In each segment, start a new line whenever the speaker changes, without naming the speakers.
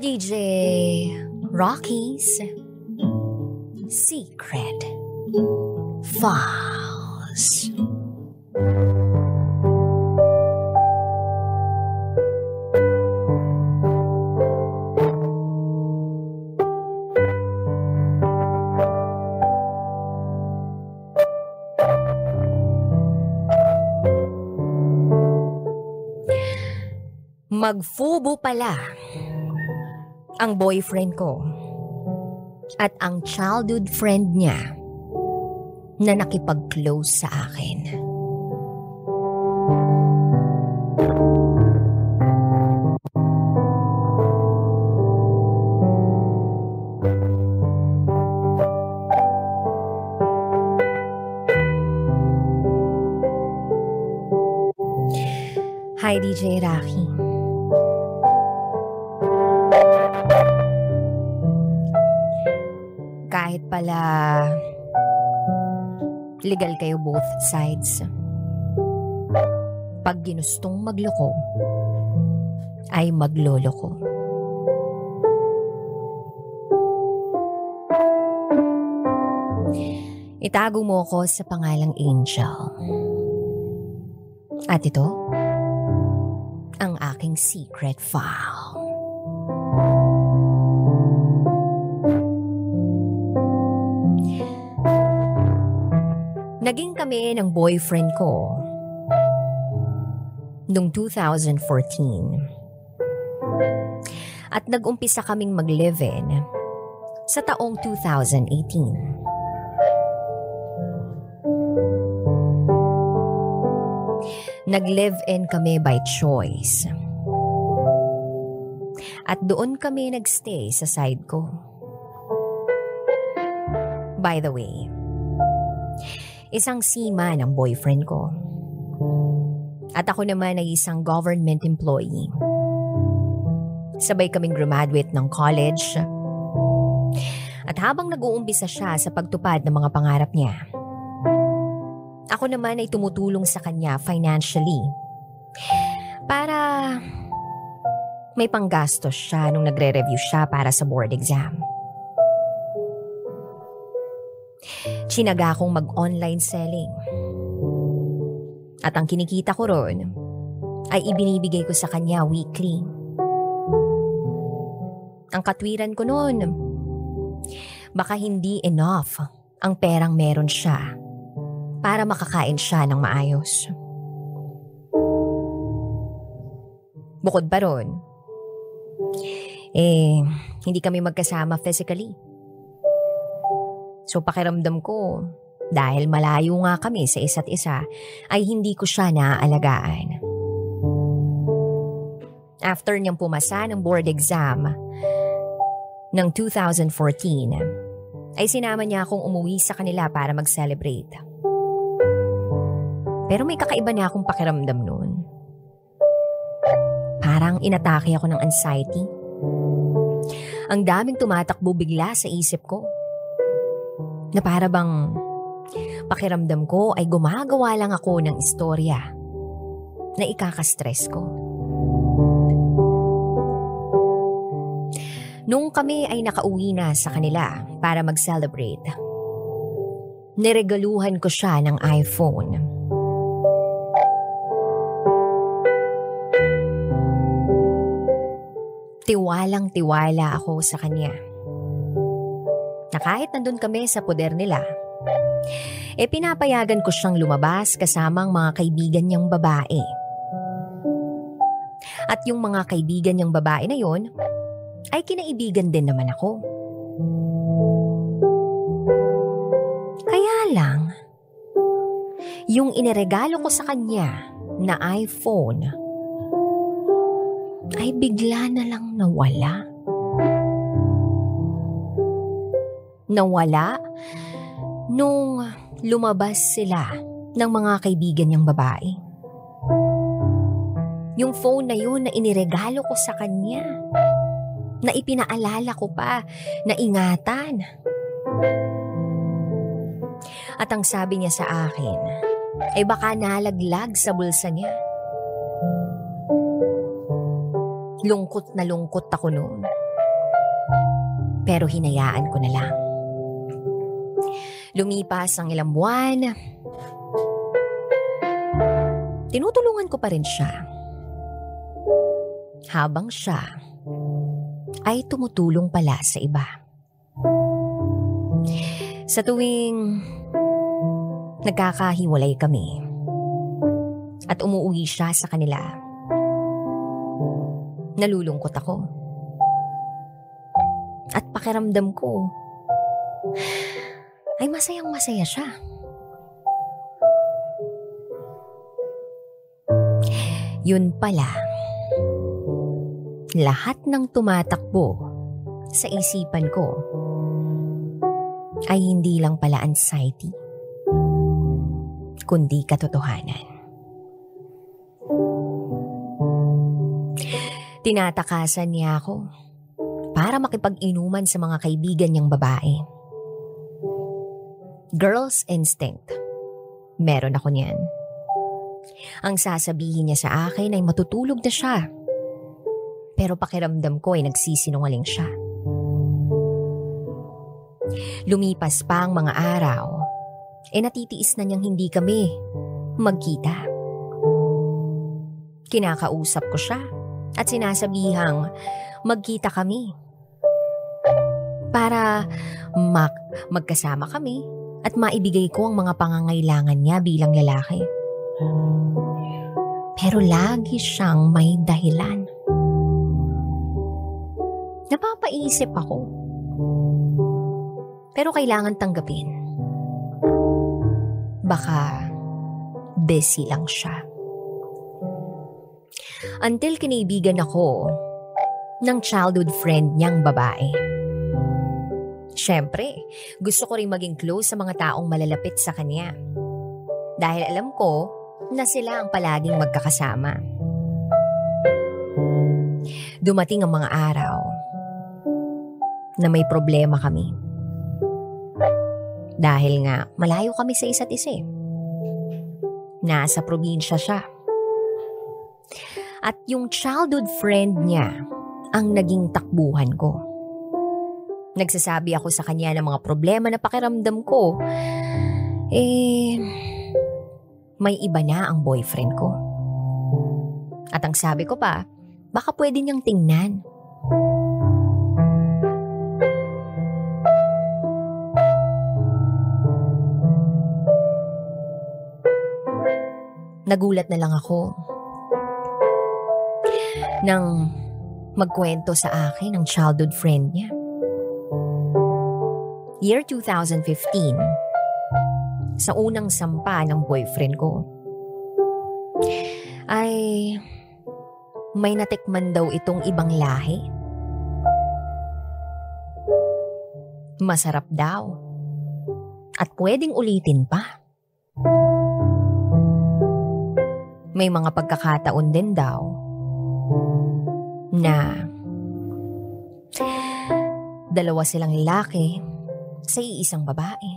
DJ Rocky's Secret Files. Magfubo pala ang boyfriend ko at ang childhood friend niya na nakipag-close sa akin. Hi, DJ Rocky. Pala legal kayo both sides. Pag ginustong magloko, ay magloloko. Itago mo ako sa pangalang Angel. At ito, ang aking secret file. Naging kami ng boyfriend ko noong 2014. At nag-umpisa kaming mag-live-in sa taong 2018. Nag-live-in kami by choice. At doon kami nagstay sa side ko. By the way, isang seaman ang boyfriend ko. At ako naman ay isang government employee. Sabay kaming graduate ng college. At habang nag-uumpisa siya sa pagtupad ng mga pangarap niya, ako naman ay tumutulong sa kanya financially para may panggastos siya nung nagre-review siya para sa board exam. Chinaga akong mag-online selling. At ang kinikita ko ron ay ibinibigay ko sa kanya weekly. Ang katwiran ko noon, baka hindi enough ang perang meron siya para makakain siya ng maayos. Bukod pa ron, eh, hindi kami magkasama physically. So pakiramdam ko, dahil malayo nga kami sa isa't isa, ay hindi ko siya naaalagaan. After niyang pumasa ng board exam ng 2014, ay sinama niya akong umuwi sa kanila para mag-celebrate. Pero may kakaiba na akong pakiramdam noon. Parang inatake ako ng anxiety. Ang daming tumatakbo bigla sa isip ko. Na para bang pakiramdam ko ay gumagawa lang ako ng istorya na ikakastress ko. Nung kami ay nakauwi na sa kanila para mag-celebrate, niregaluhan ko siya ng iPhone. Tiwalang tiwala ako sa kanya. Na kahit nandun kami sa poder nila, e pinapayagan ko siyang lumabas kasamang mga kaibigan niyang babae. At yung mga kaibigan niyang babae na yon ay kinaibigan din naman ako. Kaya lang, yung iniregalo ko sa kanya na iPhone ay bigla na lang nawala. Nawala nung lumabas sila ng mga kaibigan niyang babae. Yung phone na yun na iniregalo ko sa kanya. Na ipinaalala ko pa na ingatan. At ang sabi niya sa akin, ay baka nalaglag sa bulsa niya. Lungkot na lungkot ako noon. Pero hinayaan ko na lang. Lumipas ang ilang buwan. Tinutulungan ko pa rin siya. Habang siya ay tumutulong pala sa iba. Sa tuwing nagkakahiwalay kami at umuwi siya sa kanila, nalulungkot ako. At pakiramdam ko ay masayang masaya siya. Yun pala, lahat ng tumatakbo sa isipan ko ay hindi lang pala anxiety, kundi katotohanan. Tinatakasan niya ako para makipag-inuman sa mga kaibigan niyang babae. Girl's instinct. Meron ako niyan. Ang sasabihin niya sa akin ay matutulog na siya. Pero pakiramdam ko ay nagsisinungaling siya. Lumipas pa ang mga araw, e natitiis na niyang hindi kami magkita. Kinakausap ko siya at sinasabihang magkita kami. Para mag magkasama kami at maibigay ko ang mga pangangailangan niya bilang lalaki. Pero lagi siyang may dahilan. Napapaisip ako. Pero kailangan tanggapin. Baka busy lang siya. Until kinaibigan ako ng childhood friend niyang babae. Siyempre, gusto ko rin maging close sa mga taong malalapit sa kanya. Dahil alam ko na sila ang palaging magkakasama. Dumating ang mga araw na may problema kami. Dahil nga malayo kami sa isa't isa. eh. Nasa probinsya siya. At yung childhood friend niya ang naging takbuhan ko. Nagsasabi ako sa kanya ng mga problema na pakiramdam ko. Eh, may iba na ang boyfriend ko. At ang sabi ko pa, baka pwede niyang tingnan. Nagulat na lang ako nang magkwento sa akin ng childhood friend niya. Year 2015, sa unang sampa ng boyfriend ko, ay may natikman daw itong ibang lahi. Masarap daw. At pwedeng ulitin pa. May mga pagkakataon din daw na dalawa silang lalaki sa iisang babae.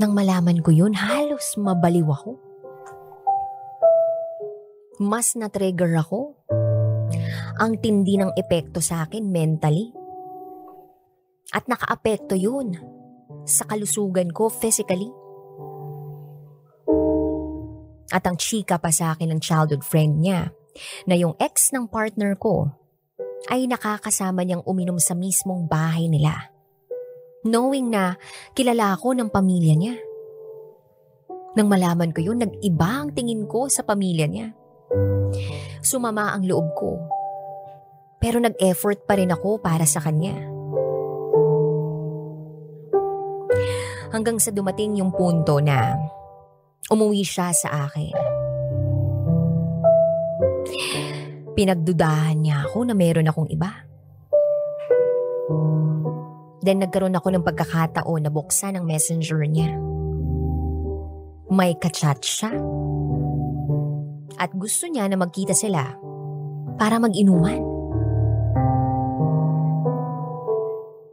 Nang malaman ko yun, halos mabaliw ako. Mas na-trigger ako. Ang tindi ng epekto sa akin mentally. At nakaapekto yun sa kalusugan ko physically. At ang chika pa sa akin ng childhood friend niya na yung ex ng partner ko ay nakakasama niyang uminom sa mismong bahay nila. Knowing na kilala ako ng pamilya niya. Nang malaman ko yun, nag-iba ang tingin ko sa pamilya niya. Sumama ang loob ko. Pero nag-effort pa rin ako para sa kanya. Hanggang sa dumating yung punto na umuwi siya sa akin. Pinagdudahan niya ako na meron akong iba. Then nagkaroon ako ng pagkakataon na buksan ang messenger niya. May kachat siya. At gusto niya na magkita sila para mag-inuman.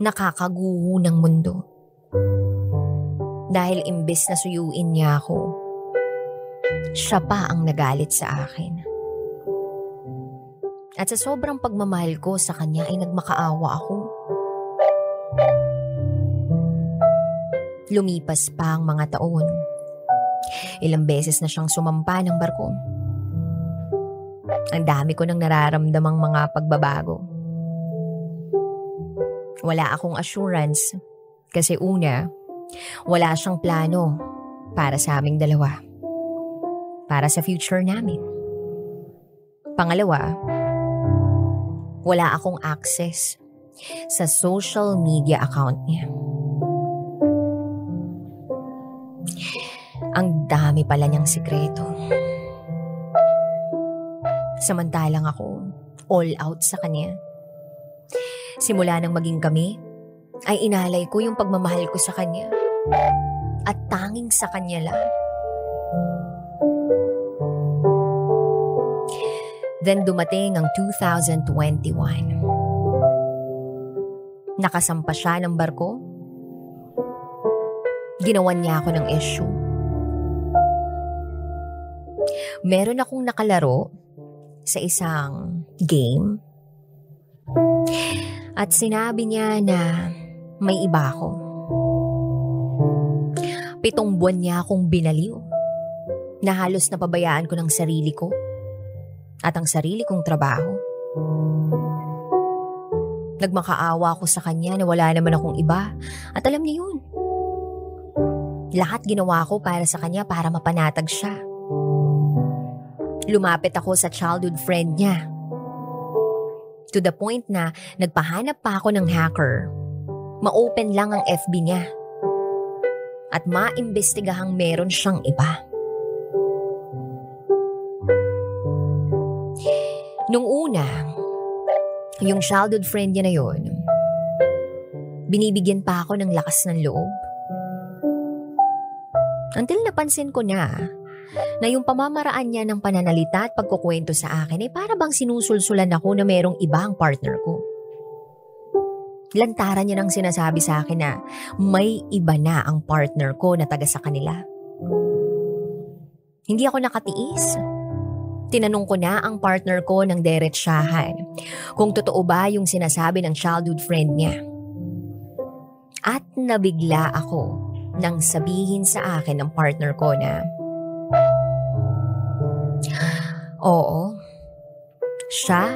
Nakakaguho ng mundo. Dahil imbes na suyuin niya ako, siya pa ang nagalit sa akin. At sa sobrang pagmamahal ko sa kanya ay nagmakaawa ako. Lumipas pa ang mga taon. Ilang beses na siyang sumampa ng barko. Ang dami ko nang nararamdamang mga pagbabago. Wala akong assurance kasi una, wala siyang plano para sa aming dalawa. Para sa future namin. Pangalawa, wala akong access sa social media account niya. Ang dami pala niyang sikreto. Samantalang ako, all out sa kanya. Simula nang maging kami, ay inalay ko yung pagmamahal ko sa kanya. At tanging sa kanya lang. Then dumating ang 2021. Nakasampa siya ng barko. Ginawan niya ako ng issue. Meron akong nakalaro sa isang game. At sinabi niya na may iba ako. Pitong buwan niya akong binaliw na halos napabayaan ko ng sarili ko at ang sarili kong trabaho. Nagmakaawa ako sa kanya na wala naman akong iba at alam niya yun. Lahat ginawa ko para sa kanya para mapanatag siya. Lumapit ako sa childhood friend niya. To the point na nagpahanap pa ako ng hacker. Ma-open lang ang FB niya. At maimbestigahang meron siyang iba. Nung una, yung childhood friend niya na yon, binibigyan pa ako ng lakas ng loob. Until napansin ko na na yung pamamaraan niya ng pananalita at pagkukwento sa akin ay para bang sinusulsulan ako na merong ibang partner ko. Lantaran niya nang sinasabi sa akin na may iba na ang partner ko na taga sa kanila. Hindi ako nakatiis. Tinanong ko na ang partner ko ng diretsyahan kung totoo ba yung sinasabi ng childhood friend niya. At nabigla ako nang sabihin sa akin ng partner ko na Oo, siya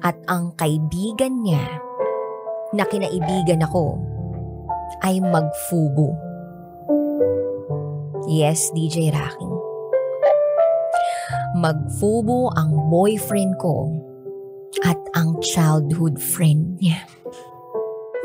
at ang kaibigan niya na kinaibigan ako ay magfubo. Yes, DJ Raking magfubo ang boyfriend ko at ang childhood friend niya.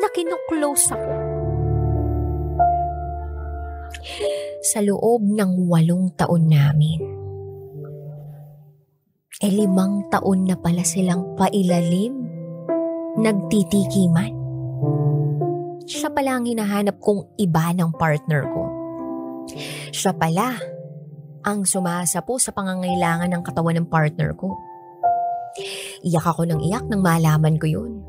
Nakinuklose ako. Sa loob ng walong taon namin, e limang taon na pala silang pailalim, nagtitikiman. Siya pala ang hinahanap kong iba ng partner ko. Siya pala ang sumasapo sa pangangailangan ng katawan ng partner ko. Iyak ako ng iyak nang malaman ko yun.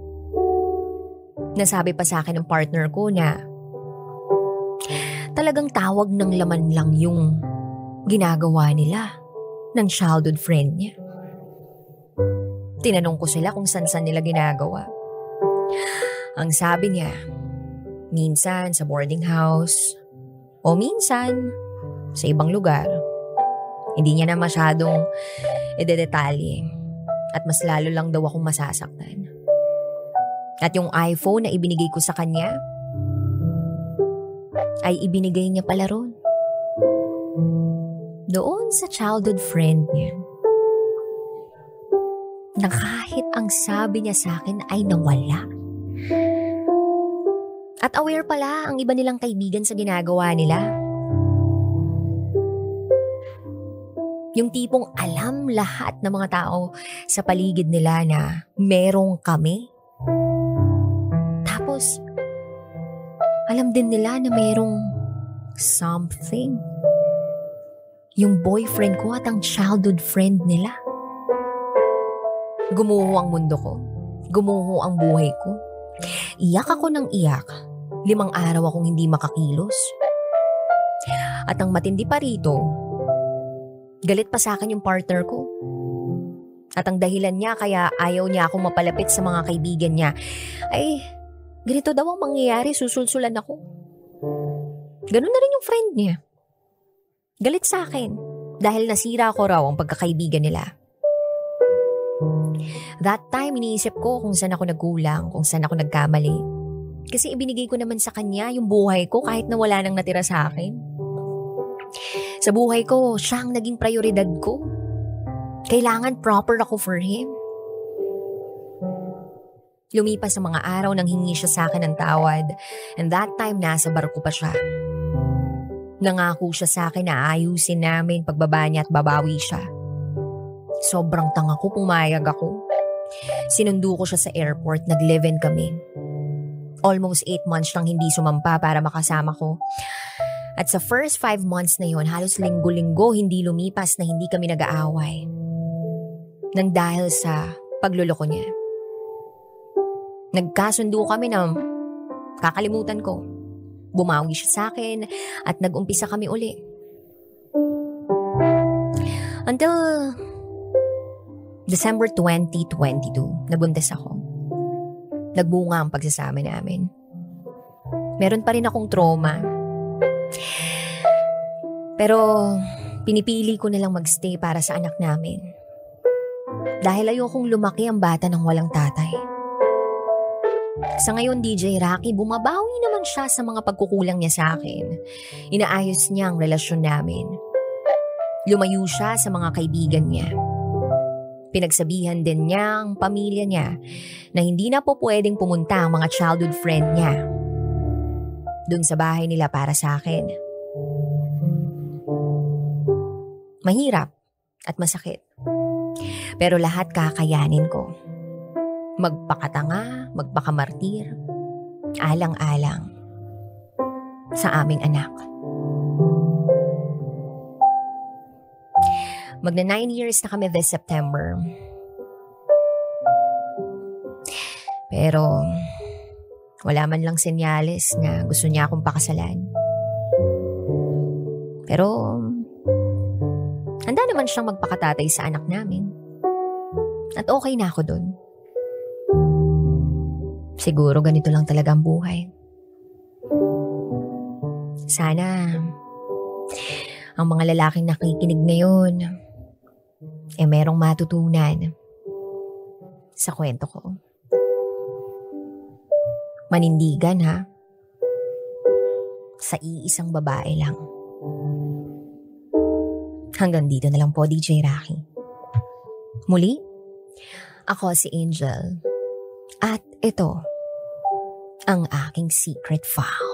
Nasabi pa sa akin ng partner ko na talagang tawag ng laman lang yung ginagawa nila ng childhood friend niya. Tinanong ko sila kung saan-saan nila ginagawa. Ang sabi niya, minsan sa boarding house o minsan sa ibang lugar. Hindi niya na masyadong idedetalye at mas lalo lang daw akong masasaktan. At yung iPhone na ibinigay ko sa kanya, ay ibinigay niya pala ron. Doon sa childhood friend niya. Na kahit ang sabi niya sa akin ay nawala. At aware pala ang iba nilang kaibigan sa ginagawa nila. Yung tipong alam lahat ng mga tao sa paligid nila na merong kami. Tapos, alam din nila na merong something. Yung boyfriend ko at ang childhood friend nila. Gumuho ang mundo ko. Gumuho ang buhay ko. Iyak ako ng iyak. Limang araw akong hindi makakilos. At ang matindi pa rito, Galit pa sa akin yung partner ko. At ang dahilan niya kaya ayaw niya akong mapalapit sa mga kaibigan niya ay ganito daw ang mangyayari, susulsulan ako. Ganun na rin yung friend niya. Galit sa akin dahil nasira ko raw ang pagkakaibigan nila. That time, iniisip ko kung saan ako nagkulang, kung saan ako nagkamali. Kasi ibinigay ko naman sa kanya yung buhay ko kahit na wala nang natira sa akin. Sa buhay ko, siya ang naging prioridad ko. Kailangan proper ako for him. Lumipas sa mga araw nang hingi siya sa akin ng tawad and that time nasa barko pa siya. Nangako siya sa akin na ayusin namin pagbaba niya at babawi siya. Sobrang tanga ko, pumayag ako. Sinundo ko siya sa airport, nag-live-in kami. Almost 8 months nang hindi sumampa para makasama ko. At sa first 5 months na yon, halos linggo-linggo hindi lumipas na hindi kami nag-aaway. Nang dahil sa pagluloko niya. Nagkasundo kami na kakalimutan ko. Bumawi siya sa akin at nag-umpisa kami uli. Until December 2022, nabuntis ako. Nagbunga ang pagsasama namin. Meron pa rin akong trauma. Pero pinipili ko na lang magstay para sa anak namin. Dahil ayokong lumaki ang bata ng walang tatay. Sa ngayon, DJ Rocky, bumabawi naman siya sa mga pagkukulang niya sa akin. Inaayos niya ang relasyon namin. Lumayo siya sa mga kaibigan niya Pinagsabihan din niya ang pamilya niya na hindi na po pwedeng pumunta ang mga childhood friend niya. Doon sa bahay nila para sa akin. Mahirap at masakit. Pero lahat kakayanin ko. Magpakatanga, magpakamartir, alang-alang sa aming anak. Magna nine years na kami this September. Pero wala man lang senyales na gusto niya akong pakasalan. Pero handa naman siyang magpakatatay sa anak namin. At okay na ako dun. Siguro ganito lang talaga ang buhay. Sana ang mga lalaking nakikinig ngayon eh merong matutunan sa kwento ko. Manindigan ha. Sa iisang babae lang. Hanggang dito na lang po, DJ Rocky. Muli, ako si Angel. At ito, ang aking secret file.